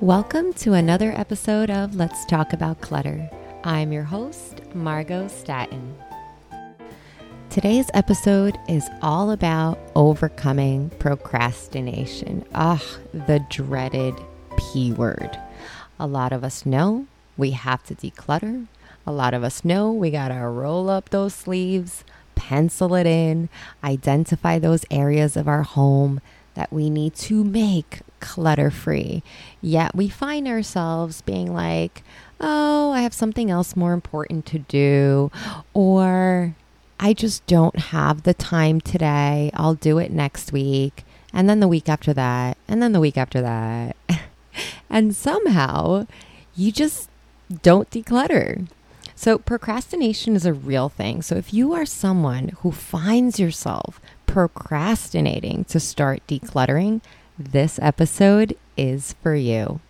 Welcome to another episode of Let's Talk About Clutter. I'm your host, Margo Staton. Today's episode is all about overcoming procrastination. Ah, the dreaded P word. A lot of us know we have to declutter. A lot of us know we gotta roll up those sleeves, pencil it in, identify those areas of our home that we need to make clutter free. Yet we find ourselves being like, oh, I have something else more important to do, or I just don't have the time today. I'll do it next week, and then the week after that, and then the week after that. and somehow you just don't declutter. So, procrastination is a real thing. So, if you are someone who finds yourself procrastinating to start decluttering, this episode is for you.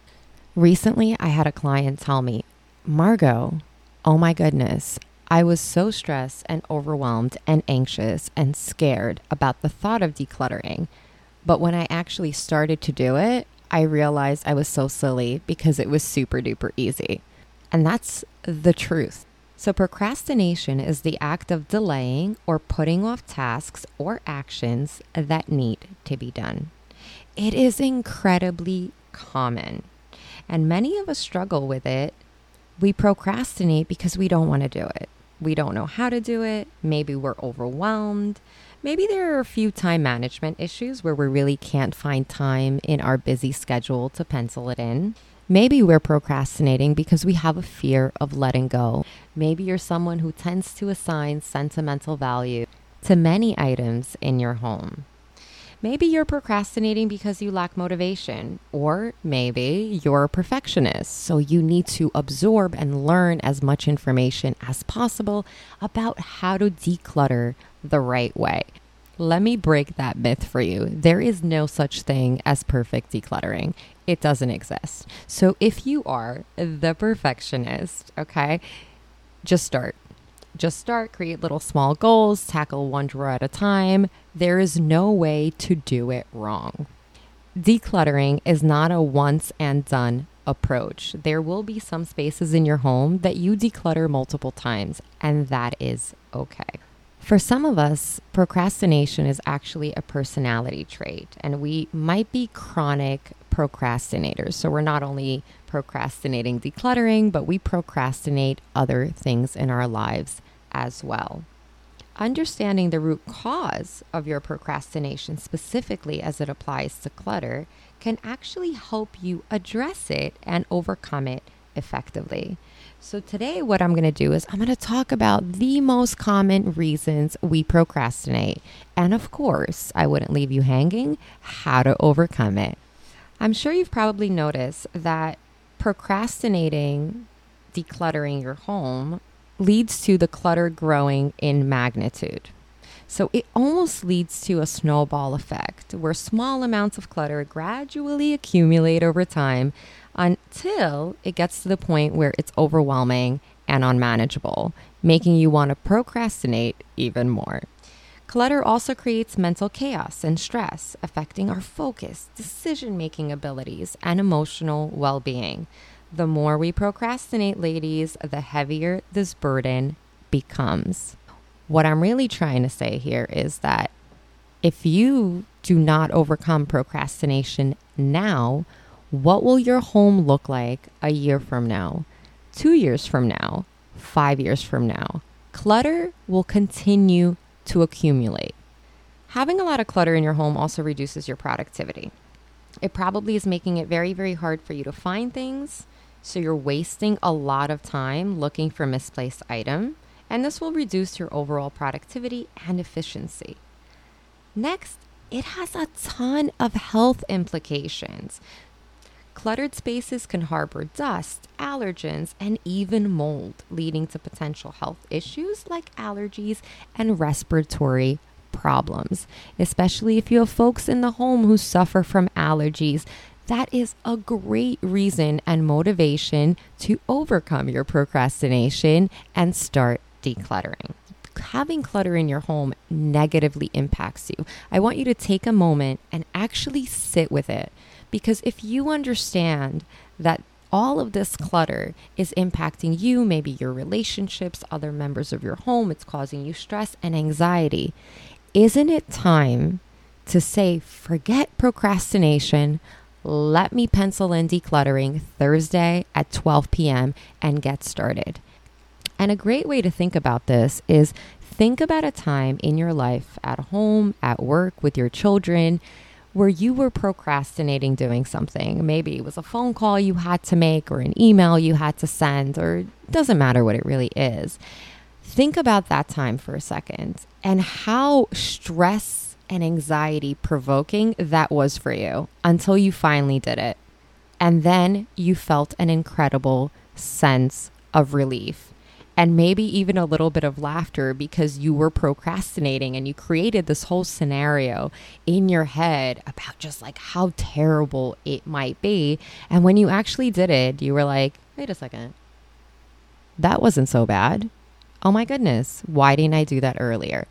Recently, I had a client tell me, Margo, oh my goodness, I was so stressed and overwhelmed and anxious and scared about the thought of decluttering. But when I actually started to do it, I realized I was so silly because it was super duper easy. And that's the truth. So, procrastination is the act of delaying or putting off tasks or actions that need to be done. It is incredibly common, and many of us struggle with it. We procrastinate because we don't want to do it. We don't know how to do it. Maybe we're overwhelmed. Maybe there are a few time management issues where we really can't find time in our busy schedule to pencil it in. Maybe we're procrastinating because we have a fear of letting go. Maybe you're someone who tends to assign sentimental value to many items in your home. Maybe you're procrastinating because you lack motivation, or maybe you're a perfectionist, so you need to absorb and learn as much information as possible about how to declutter the right way. Let me break that myth for you. There is no such thing as perfect decluttering. It doesn't exist. So if you are the perfectionist, okay, just start. Just start, create little small goals, tackle one drawer at a time. There is no way to do it wrong. Decluttering is not a once and done approach. There will be some spaces in your home that you declutter multiple times, and that is okay. For some of us, procrastination is actually a personality trait, and we might be chronic procrastinators. So we're not only procrastinating decluttering, but we procrastinate other things in our lives as well. Understanding the root cause of your procrastination, specifically as it applies to clutter, can actually help you address it and overcome it effectively. So, today, what I'm going to do is I'm going to talk about the most common reasons we procrastinate. And of course, I wouldn't leave you hanging, how to overcome it. I'm sure you've probably noticed that procrastinating decluttering your home leads to the clutter growing in magnitude. So it almost leads to a snowball effect where small amounts of clutter gradually accumulate over time until it gets to the point where it's overwhelming and unmanageable, making you want to procrastinate even more. Clutter also creates mental chaos and stress, affecting our focus, decision making abilities, and emotional well being. The more we procrastinate, ladies, the heavier this burden becomes. What I'm really trying to say here is that if you do not overcome procrastination now, what will your home look like a year from now, two years from now, five years from now? Clutter will continue to accumulate. Having a lot of clutter in your home also reduces your productivity. It probably is making it very, very hard for you to find things. So you're wasting a lot of time looking for misplaced item, and this will reduce your overall productivity and efficiency. Next, it has a ton of health implications. Cluttered spaces can harbor dust, allergens, and even mold, leading to potential health issues like allergies and respiratory problems. Especially if you have folks in the home who suffer from allergies, that is a great reason and motivation to overcome your procrastination and start decluttering having clutter in your home negatively impacts you. I want you to take a moment and actually sit with it Because if you understand that all of this clutter is impacting you, maybe your relationships, other members of your home, it's causing you stress and anxiety. Isn't it time to say, forget procrastination? Let me pencil in decluttering Thursday at 12 p.m. and get started. And a great way to think about this is think about a time in your life at home, at work, with your children where you were procrastinating doing something. Maybe it was a phone call you had to make or an email you had to send, or doesn't matter what it really is. Think about that time for a second and how stress and anxiety provoking that was for you until you finally did it. And then you felt an incredible sense of relief and maybe even a little bit of laughter because you were procrastinating and you created this whole scenario in your head about just like how terrible it might be. And when you actually did it, you were like, wait a second, that wasn't so bad. Oh my goodness, why didn't I do that earlier?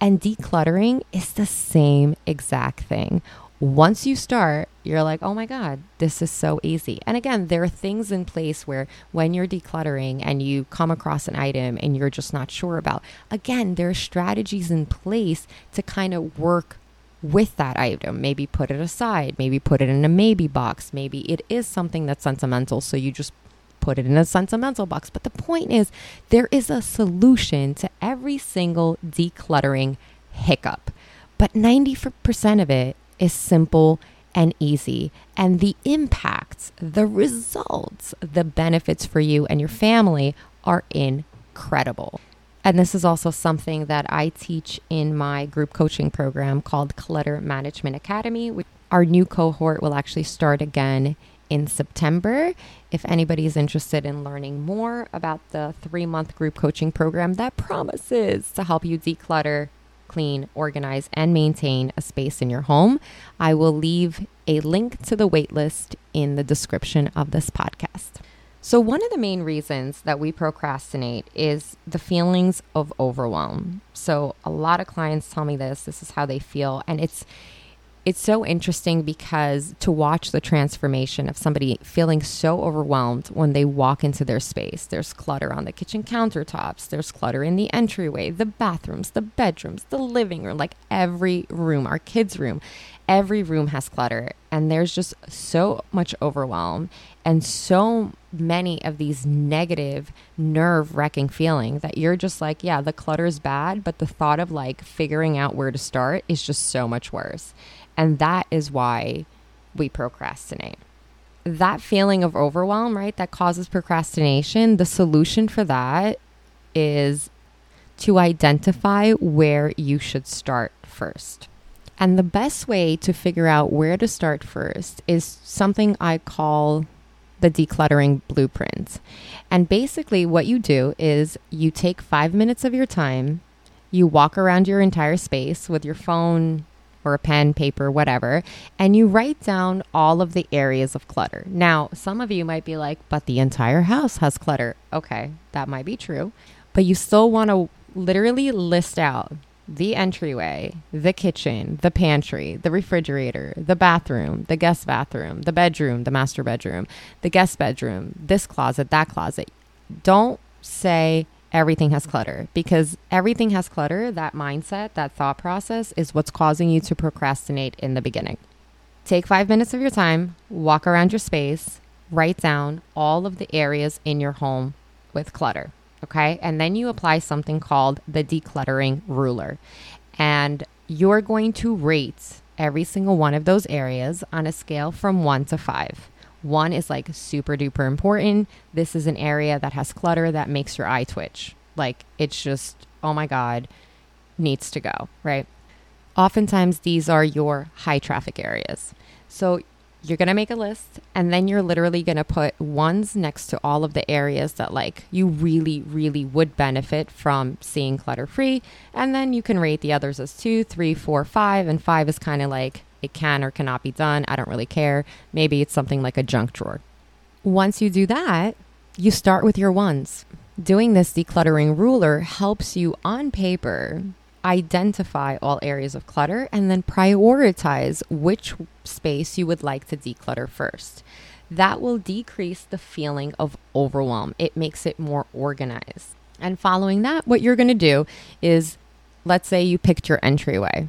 And decluttering is the same exact thing once you start, you're like, oh my God, this is so easy. And again, there are things in place where when you're decluttering and you come across an item and you're just not sure about, again, there are strategies in place to kind of work with that item. Maybe put it aside, maybe put it in a maybe box. Maybe it is something that's sentimental. So you just put it in a sentimental box. But the point is, there is a solution to every single decluttering hiccup. But 90% of it is simple and easy. And the impacts, the results, the benefits for you and your family are incredible. And this is also something that I teach in my group coaching program called Clutter Management Academy. Our new cohort will actually start again in September. If anybody is interested in learning more about the three month group coaching program that promises to help you declutter clean, organize, and maintain a space in your home. I will leave a link to the waitlist in the description of this podcast. So, one of the main reasons that we procrastinate is the feelings of overwhelm. So, a lot of clients tell me this, this is how they feel, and it's it's so interesting because to watch the transformation of somebody feeling so overwhelmed when they walk into their space. There's clutter on the kitchen countertops, there's clutter in the entryway, the bathrooms, the bedrooms, the living room, like every room, our kids' room, every room has clutter. And there's just so much overwhelm and so many of these negative, nerve wracking feelings that you're just like, yeah, the clutter is bad, but the thought of like figuring out where to start is just so much worse. And that is why we procrastinate. That feeling of overwhelm, right, that causes procrastination, the solution for that is to identify where you should start first. And the best way to figure out where to start first is something I call the decluttering blueprint. And basically, what you do is you take five minutes of your time, you walk around your entire space with your phone, or a pen, paper, whatever, and you write down all of the areas of clutter. Now, some of you might be like, but the entire house has clutter. Okay, that might be true, but you still want to literally list out the entryway, the kitchen, the pantry, the refrigerator, the bathroom, the guest bathroom, the bedroom, the master bedroom, the guest bedroom, this closet, that closet. Don't say everything has clutter because everything has clutter. That mindset, that thought process is what's causing you to procrastinate in the beginning. Take five minutes of your time, walk around your space, write down all of the areas in your home with clutter. Okay. And then you apply something called the decluttering ruler. And you're going to rate every single one of those areas on a scale from one to five. One is like super duper important. This is an area that has clutter that makes your eye twitch. Like it's just, oh my God, needs to go, right? Oftentimes, these are your high traffic areas. So you're going to make a list and then you're literally going to put ones next to all of the areas that like you really really would benefit from seeing clutter free and then you can rate the others as two three four five and five is kind of like it can or cannot be done. I don't really care. Maybe it's something like a junk drawer. Once you do that, you start with your ones. Doing this decluttering ruler helps you on paper identify all areas of clutter and then prioritize which space you would like to declutter first. That will decrease the feeling of overwhelm. It makes it more organized. And following that, what you're going to do is let's say you picked your entryway.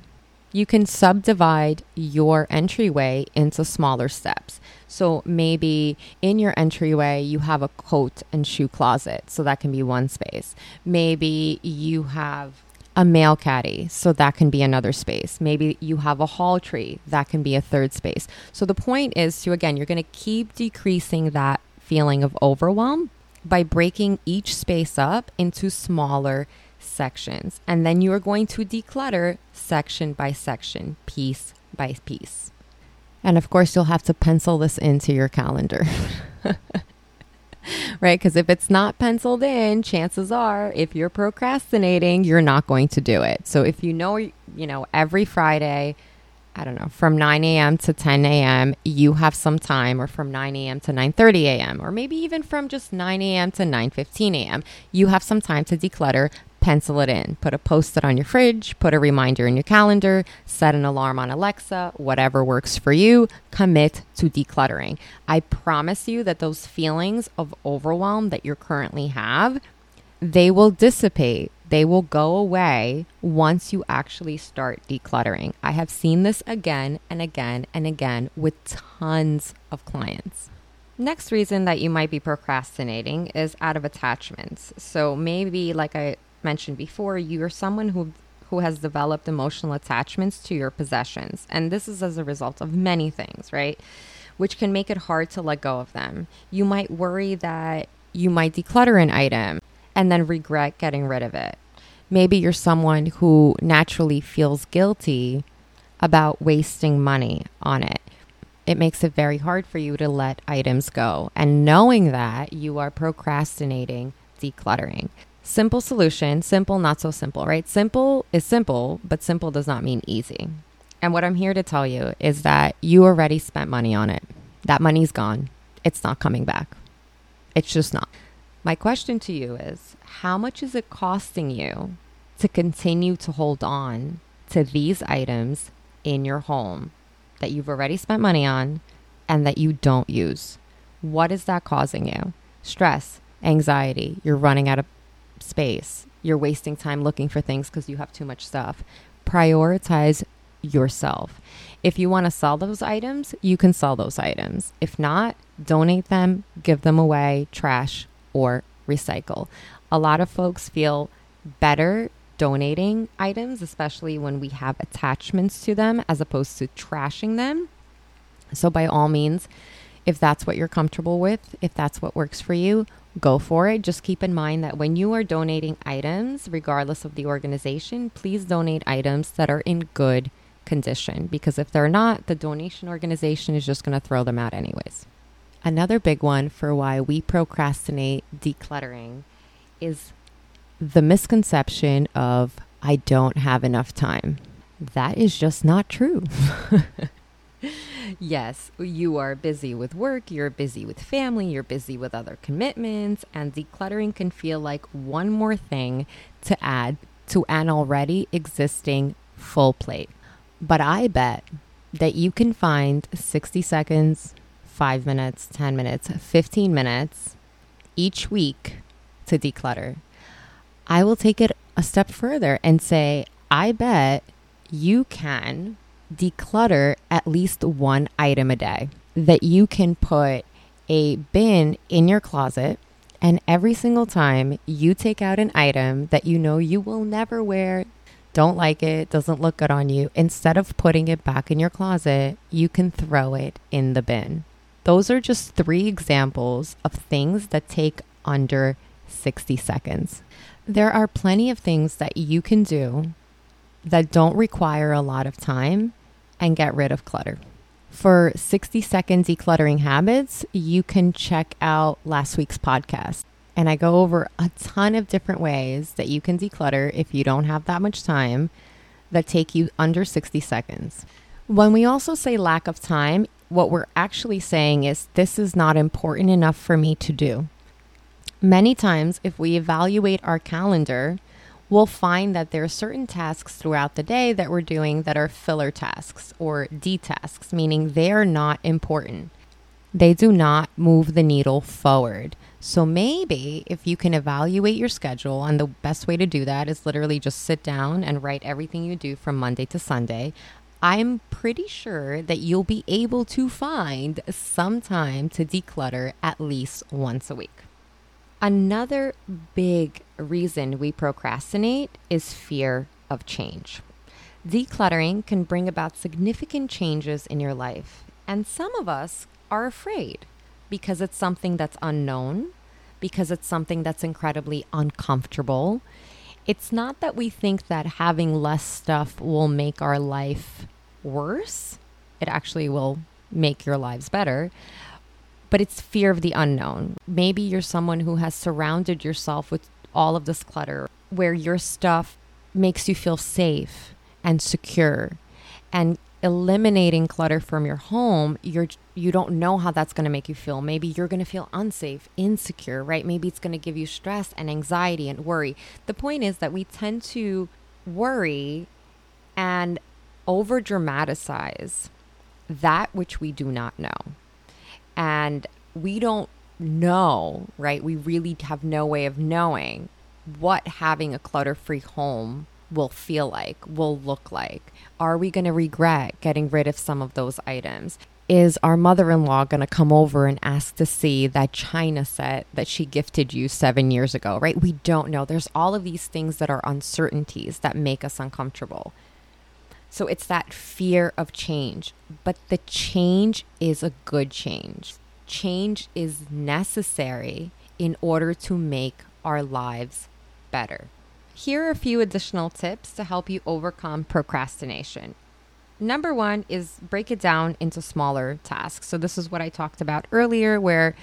You can subdivide your entryway into smaller steps. So maybe in your entryway, you have a coat and shoe closet. So that can be one space. Maybe you have a mail caddy, so that can be another space. Maybe you have a hall tree, that can be a third space. So the point is to, again, you're going to keep decreasing that feeling of overwhelm by breaking each space up into smaller sections. And then you are going to declutter section by section, piece by piece. And of course, you'll have to pencil this into your calendar. right? Because if it's not penciled in, chances are if you're procrastinating, you're not going to do it. So if you know, you know, every Friday, I don't know, from 9 a.m. to 10 a.m., you have some time, or from 9 a.m. to 9:30 a.m., or maybe even from just 9 a.m. to 9:15 a.m., you have some time to declutter pencil it in. Put a post it on your fridge, put a reminder in your calendar, set an alarm on Alexa, whatever works for you. Commit to decluttering. I promise you that those feelings of overwhelm that you currently have, they will dissipate. They will go away once you actually start decluttering. I have seen this again and again and again with tons of clients. Next reason that you might be procrastinating is out of attachments. So maybe, like I mentioned before, you're someone who who has developed emotional attachments to your possessions. And this is as a result of many things, right? Which can make it hard to let go of them. You might worry that you might declutter an item and then regret getting rid of it. Maybe you're someone who naturally feels guilty about wasting money on it. It makes it very hard for you to let items go. And knowing that, you are procrastinating decluttering. Simple solution, simple, not so simple, right? Simple is simple, but simple does not mean easy. And what I'm here to tell you is that you already spent money on it. That money's gone. It's not coming back. It's just not. My question to you is how much is it costing you to continue to hold on to these items in your home that you've already spent money on and that you don't use? What is that causing you? Stress, anxiety, you're running out of space. You're wasting time looking for things because you have too much stuff. Prioritize yourself. If you want to sell those items, you can sell those items. If not, donate them, give them away, trash, or recycle. A lot of folks feel better donating items, especially when we have attachments to them, as opposed to trashing them. So, by all means, if that's what you're comfortable with, if that's what works for you, go for it. Just keep in mind that when you are donating items, regardless of the organization, please donate items that are in good condition because if they're not, the donation organization is just going to throw them out anyways. Another big one for why we procrastinate decluttering is the misconception of I don't have enough time. That is just not true. yes, you are busy with work, you're busy with family, you're busy with other commitments, and decluttering can feel like one more thing to add to an already existing full plate. But I bet that you can find 60 seconds, 5 minutes, 10 minutes, 15 minutes each week to declutter. I will take it a step further and say, I bet you can declutter at least one item a day that you can put a bin in your closet and every single time you take out an item that you know you will never wear, don't like it, doesn't look good on you, instead of putting it back in your closet, you can throw it in the bin. Those are just three examples of things that take under 60 seconds. There are plenty of things that you can do that don't require a lot of time and get rid of clutter. For 60 second decluttering habits, you can check out last week's podcast. And I go over a ton of different ways that you can declutter if you don't have that much time that take you under 60 seconds. When we also say lack of time, what we're actually saying is this is not important enough for me to do. Many times, if we evaluate our calendar, we'll find that there are certain tasks throughout the day that we're doing that are filler tasks or D tasks, meaning they're not important. They do not move the needle forward. So maybe if you can evaluate your schedule, and the best way to do that is literally just sit down and write everything you do from Monday to Sunday. I'm pretty sure that you'll be able to find some time to declutter at least once a week. Another big reason we procrastinate is fear of change. Decluttering can bring about significant changes in your life, and some of us are afraid because it's something that's unknown, because it's something that's incredibly uncomfortable. It's not that we think that having less stuff will make our life worse, it actually will make your lives better. But it's fear of the unknown. Maybe you're someone who has surrounded yourself with all of this clutter where your stuff makes you feel safe and secure and eliminating clutter from your home, you're you don't know how that's going to make you feel. Maybe you're going to feel unsafe, insecure, right? Maybe it's going to give you stress and anxiety and worry. The point is that we tend to worry and over dramatize that which we do not know. And we don't know, right? We really have no way of knowing what having a clutter free home will feel like, will look like? Are we going to regret getting rid of some of those items? Is our mother in law going to come over and ask to see that china set that she gifted you seven years ago, right? We don't know. There's all of these things that are uncertainties that make us uncomfortable. So it's that fear of change. But the change is a good change. Change is necessary in order to make our lives better. Here are a few additional tips to help you overcome procrastination. Number one is break it down into smaller tasks. So, this is what I talked about earlier, where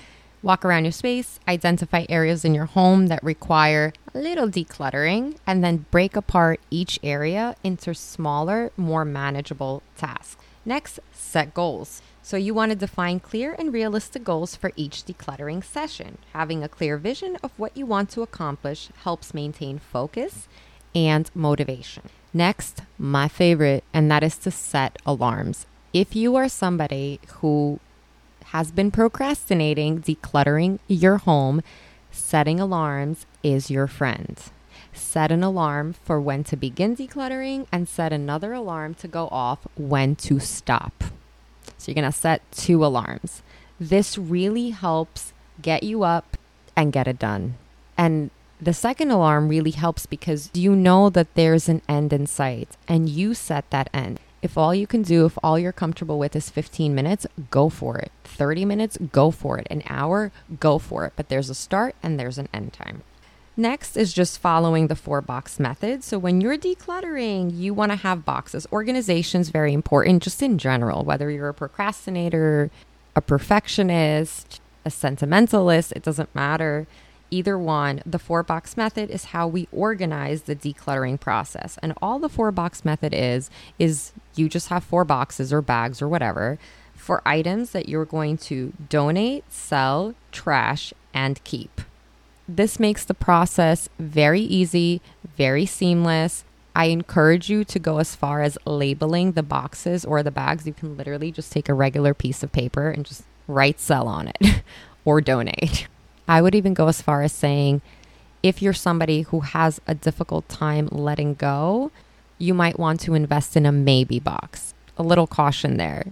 walk around your space, identify areas in your home that require a little decluttering, and then break apart each area into smaller, more manageable tasks. Next, set goals. So, you want to define clear and realistic goals for each decluttering session. Having a clear vision of what you want to accomplish helps maintain focus and motivation. Next, my favorite, and that is to set alarms. If you are somebody who has been procrastinating decluttering your home, setting alarms is your friend. Set an alarm for when to begin decluttering and set another alarm to go off when to stop. So you're going to set two alarms. This really helps get you up and get it done. And the second alarm really helps because you know that there's an end in sight and you set that end. If all you can do, if all you're comfortable with is 15 minutes, go for it. 30 minutes, go for it. An hour, go for it. But there's a start and there's an end time. Next is just following the four box method. So when you're decluttering, you want to have boxes. Organization is very important just in general, whether you're a procrastinator, a perfectionist, a sentimentalist, it doesn't matter. Either one, the four box method is how we organize the decluttering process. And all the four box method is is you just have four boxes or bags or whatever for items that you're going to donate, sell, trash, and keep. This makes the process very easy, very seamless. I encourage you to go as far as labeling the boxes or the bags. You can literally just take a regular piece of paper and just write sell on it or donate. I would even go as far as saying if you're somebody who has a difficult time letting go, you might want to invest in a maybe box. A little caution there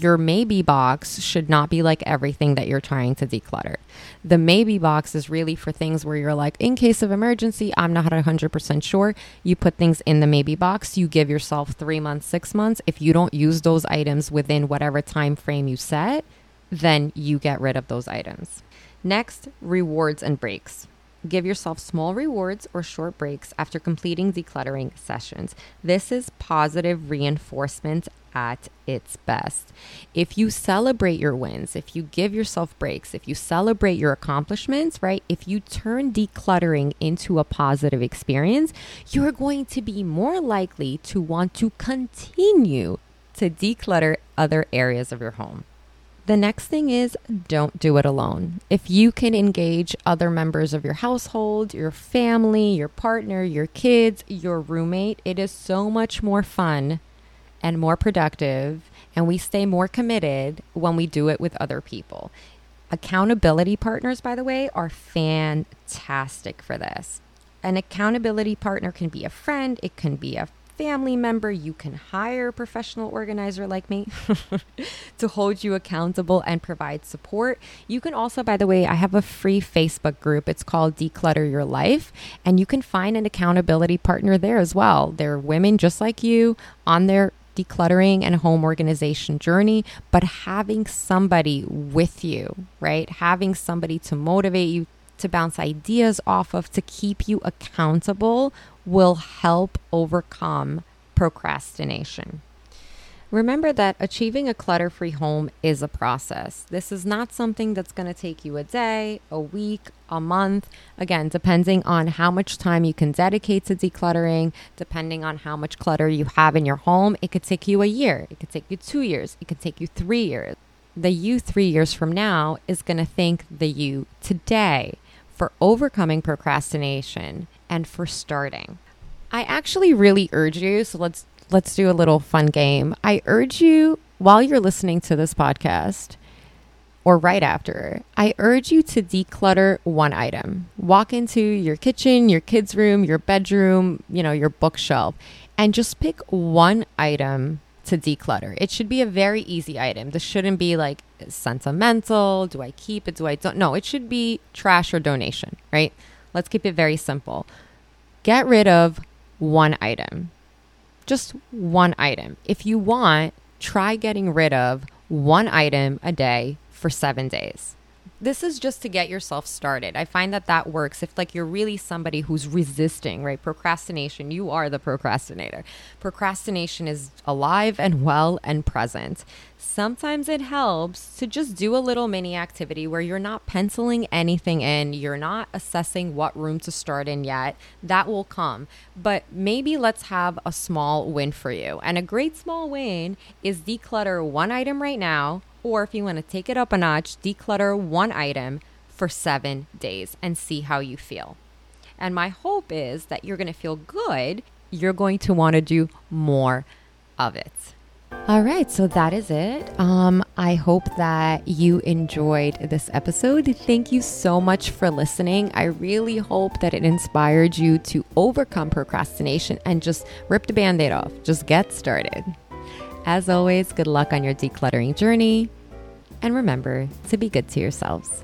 your maybe box should not be like everything that you're trying to declutter. The maybe box is really for things where you're like, in case of emergency, I'm not 100% sure. You put things in the maybe box. You give yourself three months, six months. If you don't use those items within whatever time frame you set, then you get rid of those items. Next, rewards and breaks. Give yourself small rewards or short breaks after completing decluttering sessions. This is positive reinforcement at its best. If you celebrate your wins, if you give yourself breaks, if you celebrate your accomplishments, right? If you turn decluttering into a positive experience, you're going to be more likely to want to continue to declutter other areas of your home. The next thing is don't do it alone. If you can engage other members of your household, your family, your partner, your kids, your roommate, it is so much more fun and more productive, and we stay more committed when we do it with other people. Accountability partners, by the way, are fantastic for this. An accountability partner can be a friend, it can be a family member, you can hire a professional organizer like me to hold you accountable and provide support. You can also, by the way, I have a free Facebook group. It's called Declutter Your Life, and you can find an accountability partner there as well. There are women just like you on their decluttering and home organization journey, but having somebody with you, right? Having somebody to motivate you, to bounce ideas off of, to keep you accountable will help overcome procrastination. Remember that achieving a clutter free home is a process. This is not something that's going to take you a day, a week, a month. Again, depending on how much time you can dedicate to decluttering, depending on how much clutter you have in your home, it could take you a year, it could take you two years, it could take you three years. The you three years from now is going to thank the you today for overcoming procrastination and for starting. I actually really urge you, so let's let's do a little fun game. I urge you while you're listening to this podcast or right after, I urge you to declutter one item. Walk into your kitchen, your kids' room, your bedroom, you know, your bookshelf, and just pick one item to declutter. It should be a very easy item. This shouldn't be like sentimental. Do I keep it? Do I don't? No, it should be trash or donation, right? Let's keep it very simple. Get rid of one item. Just one item. If you want, try getting rid of one item a day for seven days this is just to get yourself started. I find that that works if like you're really somebody who's resisting, right? Procrastination, you are the procrastinator. Procrastination is alive and well and present. Sometimes it helps to just do a little mini activity where you're not penciling anything in, you're not assessing what room to start in yet. That will come. But maybe let's have a small win for you. And a great small win is declutter one item right now or if you want to take it up a notch, declutter one item for seven days and see how you feel. And my hope is that you're going to feel good. You're going to want to do more of it. All right, so that is it. Um, I hope that you enjoyed this episode. Thank you so much for listening. I really hope that it inspired you to overcome procrastination and just rip the band aid off. Just get started. As always, good luck on your decluttering journey. And remember to be good to yourselves.